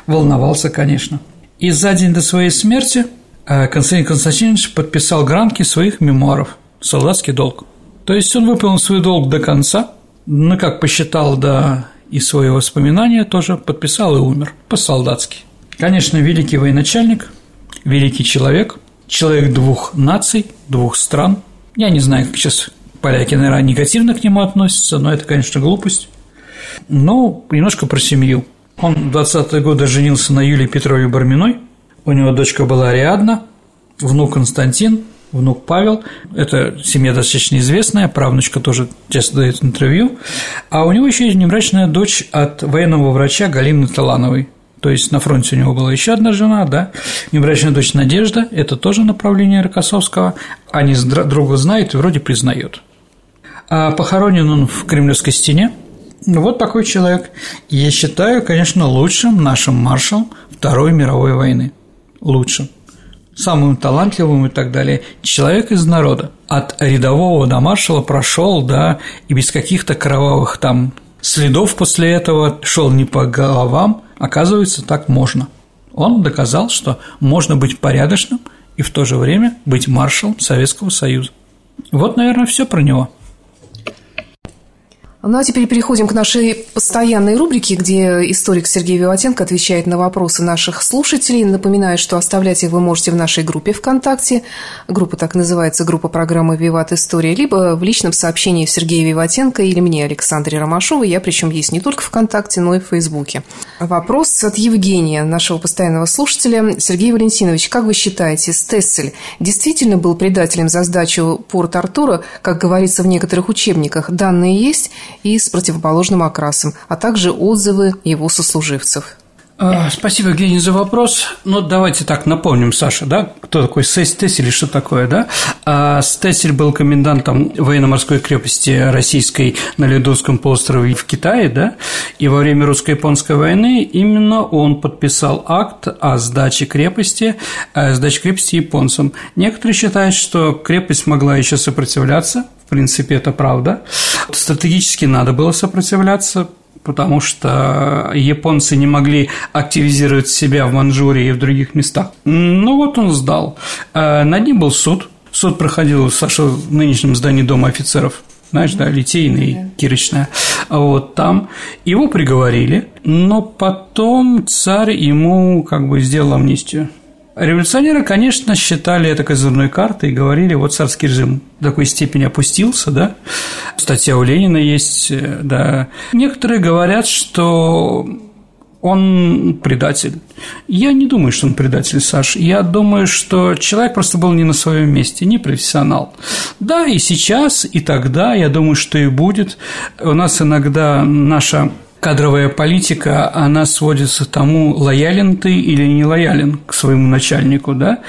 Волновался, конечно. И за день до своей смерти э, Константин Константинович подписал гранки своих мемуаров «Солдатский долг». То есть он выполнил свой долг до конца, ну, как посчитал, да, и свои воспоминания тоже подписал и умер по-солдатски. Конечно, великий военачальник, великий человек, человек двух наций, двух стран. Я не знаю, сейчас поляки, наверное, негативно к нему относятся, но это, конечно, глупость. Но немножко про семью – он в 20-е годы женился на Юлии Петрове Барминой. У него дочка была Ариадна, внук Константин, внук Павел. Это семья достаточно известная, правнучка тоже часто дает интервью. А у него еще есть внебрачная дочь от военного врача Галины Талановой. То есть на фронте у него была еще одна жена, да, внебрачная дочь Надежда, это тоже направление Рокоссовского, они друга знают и вроде признают. А похоронен он в Кремлевской стене, вот такой человек. Я считаю, конечно, лучшим нашим маршалом Второй мировой войны. Лучшим. Самым талантливым и так далее. Человек из народа. От рядового до маршала прошел, да, и без каких-то кровавых там следов после этого шел не по головам. Оказывается, так можно. Он доказал, что можно быть порядочным и в то же время быть маршалом Советского Союза. Вот, наверное, все про него. Ну а теперь переходим к нашей постоянной рубрике, где историк Сергей Виватенко отвечает на вопросы наших слушателей. Напоминаю, что оставлять их вы можете в нашей группе ВКонтакте. Группа так называется, группа программы «Виват История», либо в личном сообщении Сергея Виватенко или мне, Александре Ромашовой. Я причем есть не только ВКонтакте, но и в Фейсбуке. Вопрос от Евгения, нашего постоянного слушателя. Сергей Валентинович, как вы считаете, Стессель действительно был предателем за сдачу Порт-Артура, как говорится в некоторых учебниках? Данные есть? И с противоположным окрасом, а также отзывы его сослуживцев. А, спасибо, Евгений, за вопрос. Ну, давайте так напомним, Саша, да, кто такой Стессель и что такое, да? А Стессель был комендантом военно-морской крепости российской на Ледовском полуострове в Китае, да, и во время русско-японской войны именно он подписал акт о сдаче крепости, о сдаче крепости японцам. Некоторые считают, что крепость могла еще сопротивляться, в принципе, это правда. Стратегически надо было сопротивляться, потому что японцы не могли активизировать себя в Манчжурии и в других местах. Ну вот он сдал. Э, над ним был суд. Суд проходил, Саша, в нынешнем здании Дома офицеров знаешь, да, литейная, кирочная, вот там. Его приговорили, но потом царь ему как бы сделал амнистию. Революционеры, конечно, считали это козырной картой и говорили, вот царский режим в такой степени опустился, да, статья у Ленина есть, э, да. Некоторые говорят, что он предатель. Я не думаю, что он предатель, Саш. Я думаю, что человек просто был не на своем месте, не профессионал. Да, и сейчас, и тогда, я думаю, что и будет. У нас иногда наша кадровая политика, она сводится к тому, лоялен ты или не лоялен к своему начальнику, да,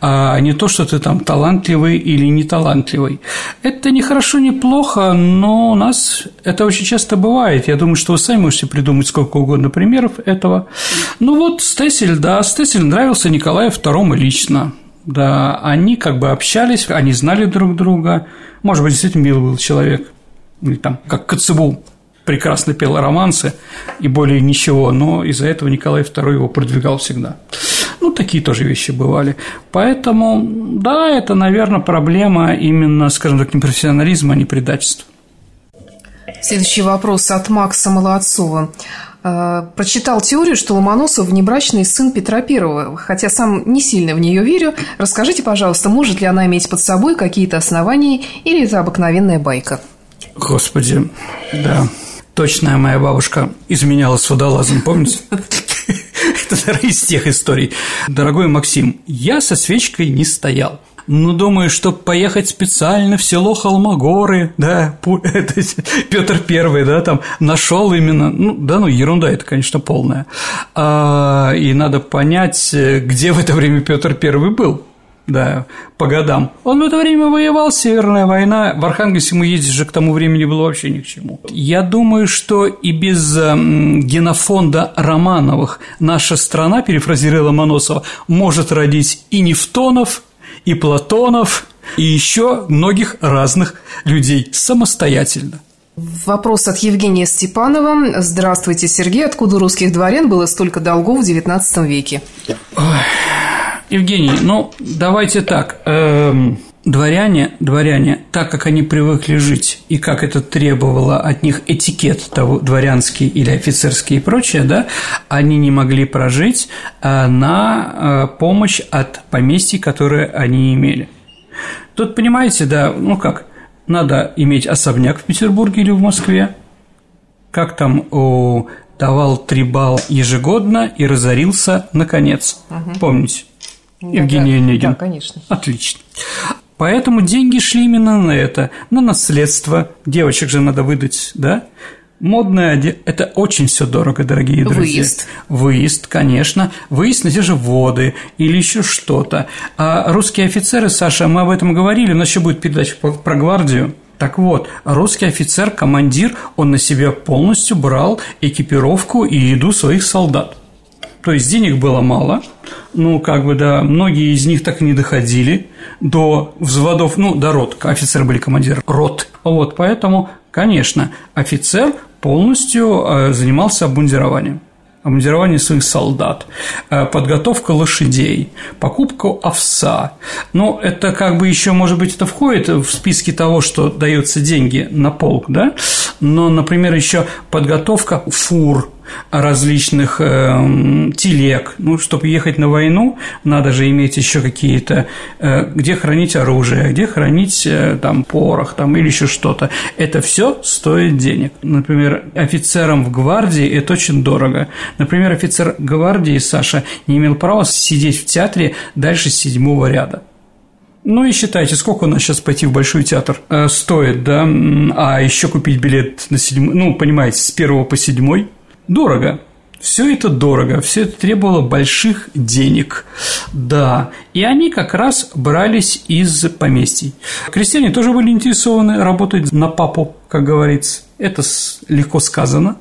а не то, что ты там талантливый или не талантливый. Это не хорошо, не плохо, но у нас это очень часто бывает. Я думаю, что вы сами можете придумать сколько угодно примеров этого. Ну вот Стесель, да, Стесель нравился Николаю II лично. Да, они как бы общались, они знали друг друга. Может быть, действительно милый был человек. Или там, как Коцебу прекрасно пел романсы и более ничего, но из-за этого Николай II его продвигал всегда. Ну, такие тоже вещи бывали. Поэтому, да, это, наверное, проблема именно, скажем так, непрофессионализма, а не предательства. Следующий вопрос от Макса Молодцова. Э, прочитал теорию, что Ломоносов – внебрачный сын Петра Первого, хотя сам не сильно в нее верю. Расскажите, пожалуйста, может ли она иметь под собой какие-то основания или это обыкновенная байка? Господи, да. Точная моя бабушка изменяла с водолазом, помните? Это, наверное, из тех историй. Дорогой Максим, я со свечкой не стоял. Ну, думаю, чтобы поехать специально в село Холмогоры, да, Петр Первый, да, там нашел именно, ну, да, ну, ерунда это, конечно, полная. А, и надо понять, где в это время Петр Первый был да, по годам. Он в это время воевал, Северная война, в Архангельск ему ездить же к тому времени было вообще ни к чему. Я думаю, что и без эм, генофонда Романовых наша страна, перефразируя Ломоносова, может родить и Нефтонов, и Платонов, и еще многих разных людей самостоятельно. Вопрос от Евгения Степанова. Здравствуйте, Сергей. Откуда у русских дворян было столько долгов в XIX веке? Ой. Евгений, ну давайте так. Эм, дворяне, дворяне, так как они привыкли жить и как это требовало от них этикет того, дворянский или офицерский и прочее, да, они не могли прожить э, на э, помощь от поместий, которые они имели. Тут, понимаете, да, ну как, надо иметь особняк в Петербурге или в Москве, как там у давал три балл ежегодно и разорился наконец. Угу. Помните? Евгений да, Онегин. Да, конечно. Отлично. Поэтому деньги шли именно на это, на наследство. Девочек же надо выдать, да? Модная одежда – это очень все дорого, дорогие друзья. Выезд. Выезд, конечно. Выезд на те же воды или еще что-то. А русские офицеры, Саша, мы об этом говорили, у нас еще будет передача про гвардию. Так вот, русский офицер, командир, он на себя полностью брал экипировку и еду своих солдат. То есть денег было мало, ну, как бы, да, многие из них так и не доходили до взводов, ну, до рот, офицеры были командиры. Рот. Вот, поэтому, конечно, офицер полностью э, занимался обмундированием. Обмундирование своих солдат, э, подготовка лошадей, покупка овса. Но это как бы еще, может быть, это входит в списки того, что даются деньги на полк, да? Но, например, еще подготовка фур, различных э, телег. Ну, чтобы ехать на войну, надо же иметь еще какие-то, э, где хранить оружие, где хранить э, там порох, там или еще что-то. Это все стоит денег. Например, офицерам в гвардии это очень дорого. Например, офицер гвардии Саша не имел права сидеть в театре дальше седьмого ряда. Ну и считайте, сколько у нас сейчас пойти в Большой театр э, стоит, да, а еще купить билет на седьмой, ну, понимаете, с первого по седьмой Дорого. Все это дорого, все это требовало больших денег. Да, и они как раз брались из поместий. Крестьяне тоже были интересованы работать на папу, как говорится. Это легко сказано.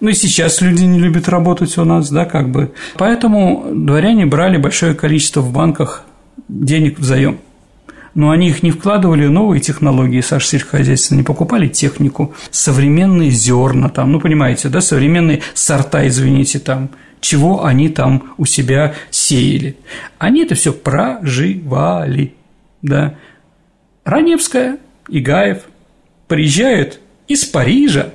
Ну и сейчас люди не любят работать у нас, да, как бы. Поэтому дворяне брали большое количество в банках денег взаим но они их не вкладывали в новые технологии, сельскохозяйства, не покупали технику, современные зерна там, ну, понимаете, да, современные сорта, извините, там, чего они там у себя сеяли. Они это все проживали, да. Раневская и Гаев приезжают из Парижа,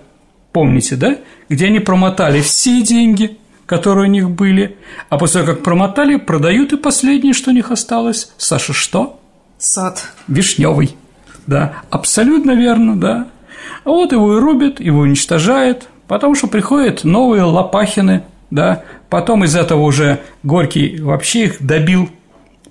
помните, да, где они промотали все деньги, которые у них были, а после того, как промотали, продают и последнее, что у них осталось. Саша, что? Сад. Вишневый. Да, абсолютно верно, да. А вот его и рубят, его уничтожают, потому что приходят новые лопахины, да, потом из этого уже Горький вообще их добил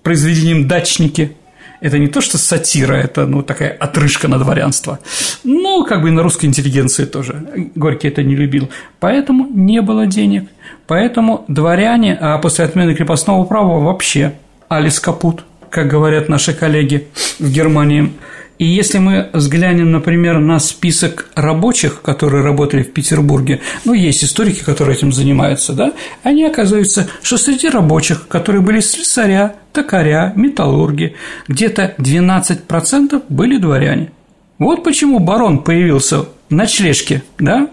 произведением «Дачники», это не то, что сатира, это, ну, такая отрыжка на дворянство. Ну, как бы и на русской интеллигенции тоже. Горький это не любил. Поэтому не было денег. Поэтому дворяне, а после отмены крепостного права вообще алис капут, как говорят наши коллеги в Германии – и если мы взглянем, например, на список рабочих, которые работали в Петербурге, ну, есть историки, которые этим занимаются, да, они оказываются, что среди рабочих, которые были слесаря, токаря, металлурги, где-то 12% были дворяне. Вот почему барон появился в ночлежке, да,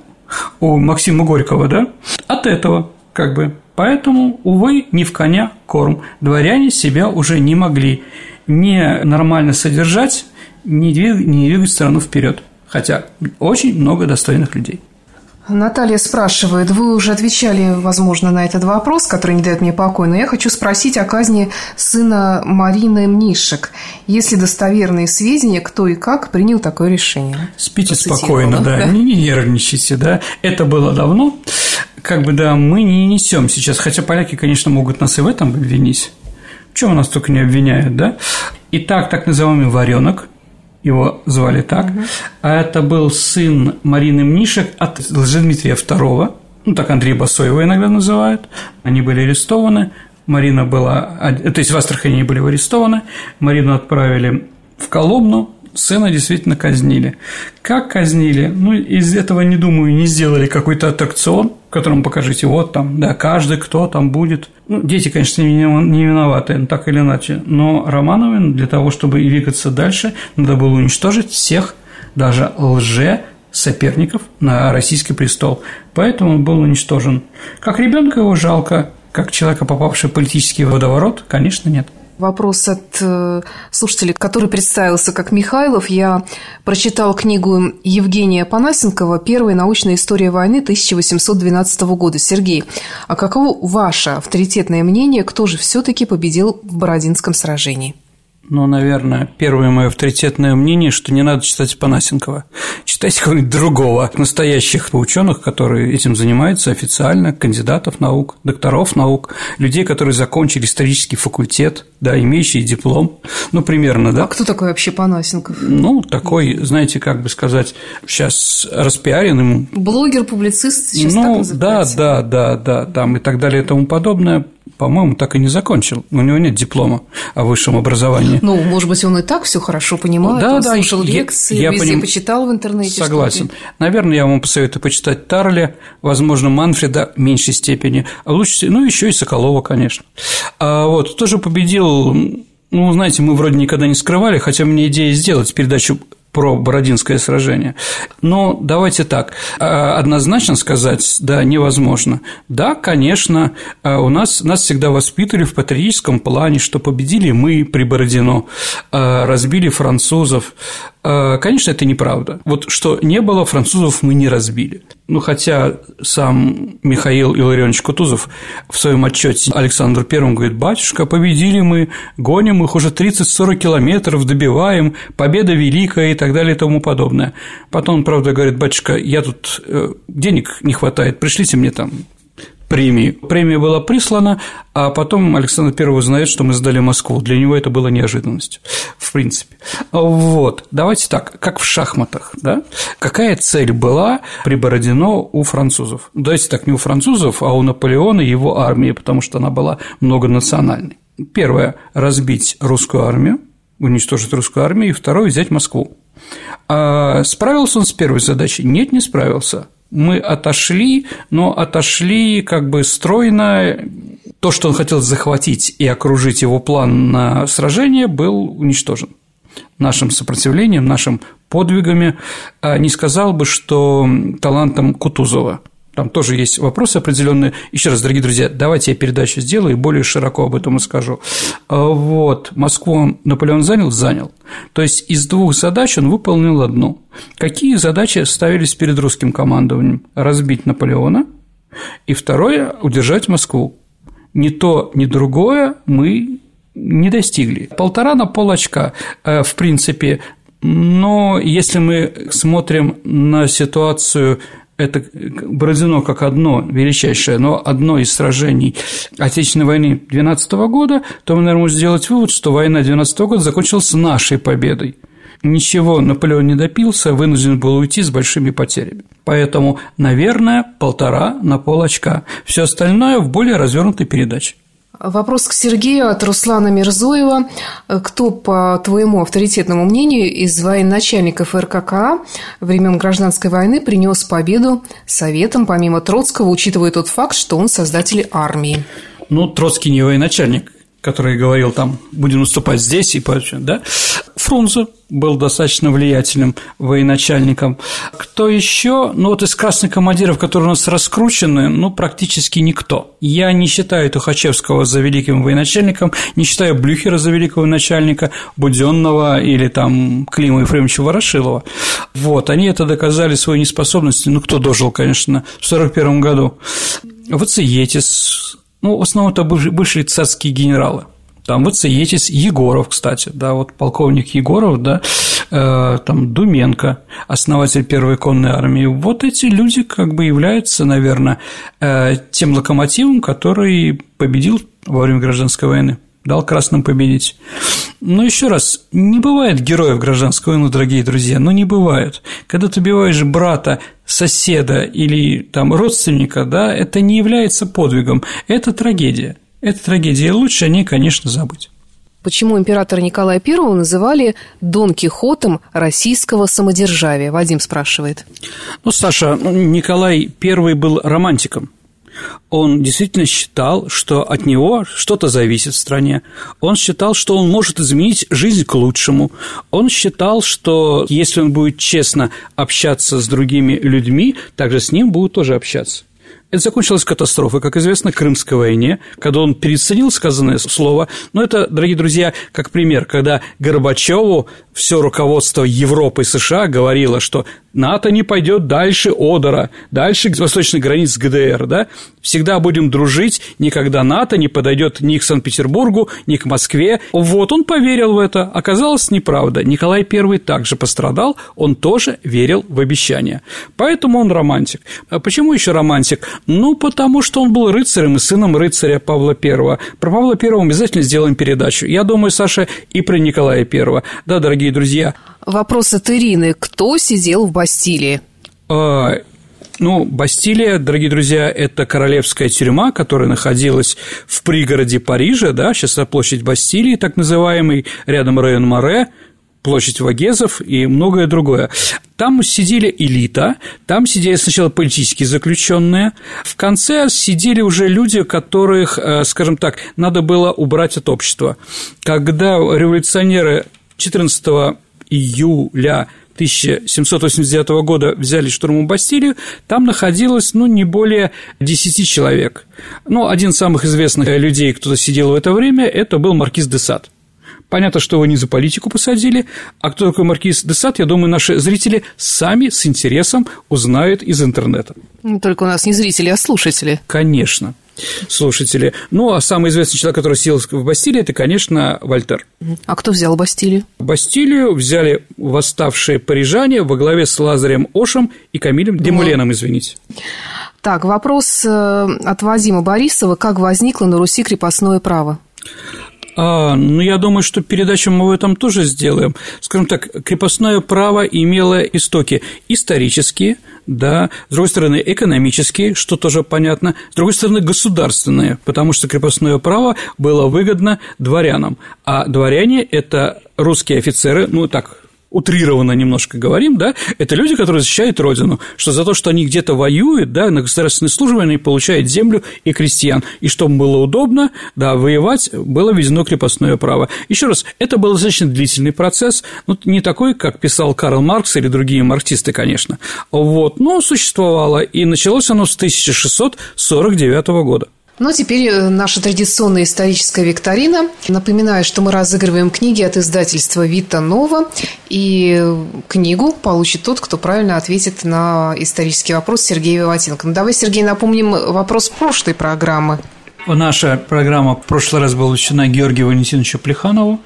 у Максима Горького, да, от этого, как бы. Поэтому, увы, не в коня корм. Дворяне себя уже не могли не нормально содержать, не двигать, не двигать страну вперед. Хотя очень много достойных людей. Наталья спрашивает, вы уже отвечали, возможно, на этот вопрос, который не дает мне покоя, но я хочу спросить о казни сына Марины Мнишек. Есть ли достоверные сведения, кто и как принял такое решение? Спите спокойно, да, да, не нервничайте, да. Это было давно. Как бы, да, мы не несем сейчас, хотя поляки, конечно, могут нас и в этом обвинить. В чем нас только не обвиняют, да? Итак, так называемый варенок, его звали так, угу. а это был сын Марины Мнишек от Лжедмитрия II, ну, так Андрей Басоева иногда называют, они были арестованы, Марина была, то есть в Астрахани они были арестованы, Марину отправили в Коломну, сына действительно казнили. Как казнили? Ну, из этого, не думаю, не сделали какой-то аттракцион, в котором покажите, вот там, да, каждый, кто там будет. Ну, дети, конечно, не виноваты, ну, так или иначе, но Романовым для того, чтобы двигаться дальше, надо было уничтожить всех, даже лже соперников на российский престол. Поэтому он был уничтожен. Как ребенка его жалко, как человека, попавшего в политический водоворот, конечно, нет. Вопрос от э, слушателя, который представился как Михайлов. Я прочитал книгу Евгения Панасенкова «Первая научная история войны 1812 года». Сергей, а каково ваше авторитетное мнение, кто же все-таки победил в Бородинском сражении? Ну, наверное, первое мое авторитетное мнение, что не надо читать Панасенкова. Читайте кого-нибудь другого, настоящих ученых, которые этим занимаются официально, кандидатов наук, докторов наук, людей, которые закончили исторический факультет, да, имеющие диплом, ну, примерно, да. А кто такой вообще Панасенков? Ну, такой, знаете, как бы сказать, сейчас распиарен Блогер, публицист, сейчас ну, так. Да, да, да, да, там и так далее и тому подобное по-моему, так и не закончил. У него нет диплома о высшем образовании. Ну, может быть, он и так все хорошо понимает. Да, он да, слушал я, лекции, я везде поним... почитал в интернете. Согласен. Что-то. Наверное, я вам посоветую почитать Тарля, возможно, Манфреда в меньшей степени, а лучше, ну, еще и Соколова, конечно. А вот тоже победил ну, знаете, мы вроде никогда не скрывали, хотя меня идея сделать передачу про Бородинское сражение. Но давайте так, а, однозначно сказать, да, невозможно. Да, конечно, а, у нас, нас всегда воспитывали в патриотическом плане, что победили мы при Бородино, а, разбили французов, конечно, это неправда. Вот что не было, французов мы не разбили. Ну, хотя сам Михаил Илларионович Кутузов в своем отчете Александру Первому говорит, батюшка, победили мы, гоним их уже 30-40 километров, добиваем, победа великая и так далее и тому подобное. Потом он, правда, говорит, батюшка, я тут э, денег не хватает, пришлите мне там премии. Премия была прислана, а потом Александр I узнает, что мы сдали Москву. Для него это была неожиданность, в принципе. Вот, давайте так, как в шахматах, да? Какая цель была при Бородино у французов? Давайте так, не у французов, а у Наполеона и его армии, потому что она была многонациональной. Первое – разбить русскую армию, уничтожить русскую армию, и второе – взять Москву. А справился он с первой задачей? Нет, не справился мы отошли, но отошли как бы стройно. То, что он хотел захватить и окружить его план на сражение, был уничтожен нашим сопротивлением, нашим подвигами. А не сказал бы, что талантом Кутузова. Там тоже есть вопросы определенные. Еще раз, дорогие друзья, давайте я передачу сделаю и более широко об этом расскажу. А, вот, Москву Наполеон занял? Занял. То есть из двух задач он выполнил одну. Какие задачи ставились перед русским командованием? Разбить Наполеона, и второе – удержать Москву. Ни то, ни другое мы не достигли. Полтора на пол очка, э, в принципе, но если мы смотрим на ситуацию это Бородино как одно величайшее, но одно из сражений Отечественной войны 12 года, то мы, наверное, можем сделать вывод, что война 12 года закончилась нашей победой. Ничего Наполеон не допился, вынужден был уйти с большими потерями. Поэтому, наверное, полтора на пол очка. Все остальное в более развернутой передаче. Вопрос к Сергею от Руслана Мирзоева. Кто, по твоему авторитетному мнению, из военачальников РККА времен Гражданской войны принес победу Советам, помимо Троцкого, учитывая тот факт, что он создатель армии? Ну, Троцкий не военачальник, который говорил там, будем наступать здесь и прочее, да? Фрунзе был достаточно влиятельным военачальником. Кто еще? Ну, вот из красных командиров, которые у нас раскручены, ну, практически никто. Я не считаю Тухачевского за великим военачальником, не считаю Блюхера за великого начальника, Буденного или там Клима Ефремовича Ворошилова. Вот, они это доказали своей неспособностью, ну, кто дожил, конечно, в 1941 году. Вациетис, ну, в основном это бывшие царские генералы. Там вот Ецис Егоров, кстати, да, вот полковник Егоров, да, э, там Думенко, основатель первой конной армии. Вот эти люди как бы являются, наверное, э, тем локомотивом, который победил во время гражданской войны дал красным победить. Но еще раз, не бывает героев гражданской войны, дорогие друзья, ну не бывает. Когда ты убиваешь брата, соседа или там родственника, да, это не является подвигом, это трагедия. Это трагедия, лучше о ней, конечно, забыть. Почему императора Николая I называли Дон Кихотом российского самодержавия? Вадим спрашивает. Ну, Саша, Николай I был романтиком. Он действительно считал, что от него что-то зависит в стране. Он считал, что он может изменить жизнь к лучшему. Он считал, что если он будет честно общаться с другими людьми, также с ним будут тоже общаться. Это закончилось катастрофой, как известно, Крымской войне, когда он переоценил сказанное слово. Но это, дорогие друзья, как пример, когда Горбачеву все руководство Европы и США говорило, что НАТО не пойдет дальше Одера, дальше восточных границ ГДР, да? Всегда будем дружить, никогда НАТО не подойдет ни к Санкт-Петербургу, ни к Москве. Вот он поверил в это. Оказалось, неправда. Николай I также пострадал, он тоже верил в обещания. Поэтому он романтик. А почему еще романтик? Ну, потому что он был рыцарем и сыном рыцаря Павла I. Про Павла I мы обязательно сделаем передачу. Я думаю, Саша, и про Николая I. Да, дорогие друзья. Вопрос от Ирины. Кто сидел в Бастилии? А, ну, Бастилия, дорогие друзья, это королевская тюрьма, которая находилась в пригороде Парижа, да, сейчас это площадь Бастилии, так называемый, рядом район Море, площадь Вагезов и многое другое. Там сидели элита, там сидели сначала политические заключенные, в конце сидели уже люди, которых, э, скажем так, надо было убрать от общества. Когда революционеры 14 июля 1789 года взяли штурмом Бастилию, там находилось, ну, не более 10 человек. Ну, один из самых известных людей, кто сидел в это время, это был маркиз де Сад. Понятно, что его не за политику посадили, а кто такой маркиз де Сад, я думаю, наши зрители сами с интересом узнают из интернета. Только у нас не зрители, а слушатели. Конечно слушатели. Ну, а самый известный человек, который сидел в Бастилии, это, конечно, Вольтер. А кто взял Бастилию? Бастилию взяли восставшие парижане во главе с Лазарем Ошем и Камилем Демуленом, извините. Так, вопрос э, от Вадима Борисова. Как возникло на Руси крепостное право? А, ну, я думаю, что передачу мы в этом тоже сделаем. Скажем так, крепостное право имело истоки исторические, да, с другой стороны, экономические, что тоже понятно, с другой стороны, государственные, потому что крепостное право было выгодно дворянам, а дворяне – это русские офицеры, ну, так, утрированно немножко говорим, да, это люди, которые защищают Родину, что за то, что они где-то воюют, да, на государственной службе они получают землю и крестьян, и чтобы было удобно, да, воевать, было введено крепостное право. Еще раз, это был достаточно длительный процесс, ну, не такой, как писал Карл Маркс или другие марксисты, конечно, вот, но существовало, и началось оно с 1649 года. Ну, теперь э, наша традиционная историческая викторина. Напоминаю, что мы разыгрываем книги от издательства «Вита Нова», и книгу получит тот, кто правильно ответит на исторический вопрос Сергея Виватенко. Ну, давай, Сергей, напомним вопрос прошлой программы. Наша программа в прошлый раз была посвящена Георгию Валентиновичу Плеханову,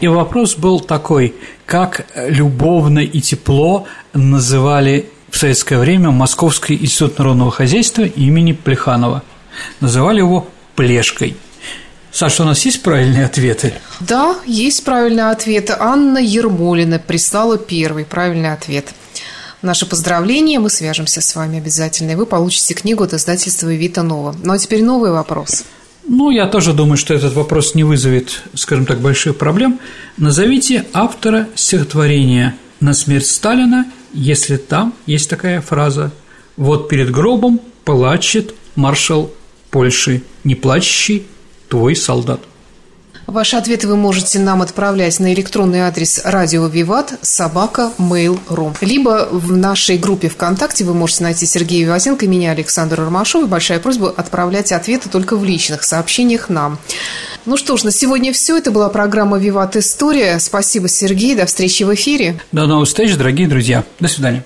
и вопрос был такой, как любовно и тепло называли в советское время Московский институт народного хозяйства имени Плеханова. Называли его «Плешкой». Саша, у нас есть правильные ответы? Да, есть правильные ответы. Анна Ермолина прислала первый правильный ответ. Наше поздравление, мы свяжемся с вами обязательно, и вы получите книгу от издательства «Вита Нова». Ну, а теперь новый вопрос. Ну, я тоже думаю, что этот вопрос не вызовет, скажем так, больших проблем. Назовите автора стихотворения «На смерть Сталина», если там есть такая фраза «Вот перед гробом плачет маршал Польши, не плачущий твой солдат». Ваши ответы вы можете нам отправлять на электронный адрес радио Виват собака mail.ru. Либо в нашей группе ВКонтакте вы можете найти Сергея Виватенко и меня, Александра Ромашова. Большая просьба отправлять ответы только в личных сообщениях нам. Ну что ж, на сегодня все. Это была программа «Виват История». Спасибо, Сергей. До встречи в эфире. До новых встреч, дорогие друзья. До свидания.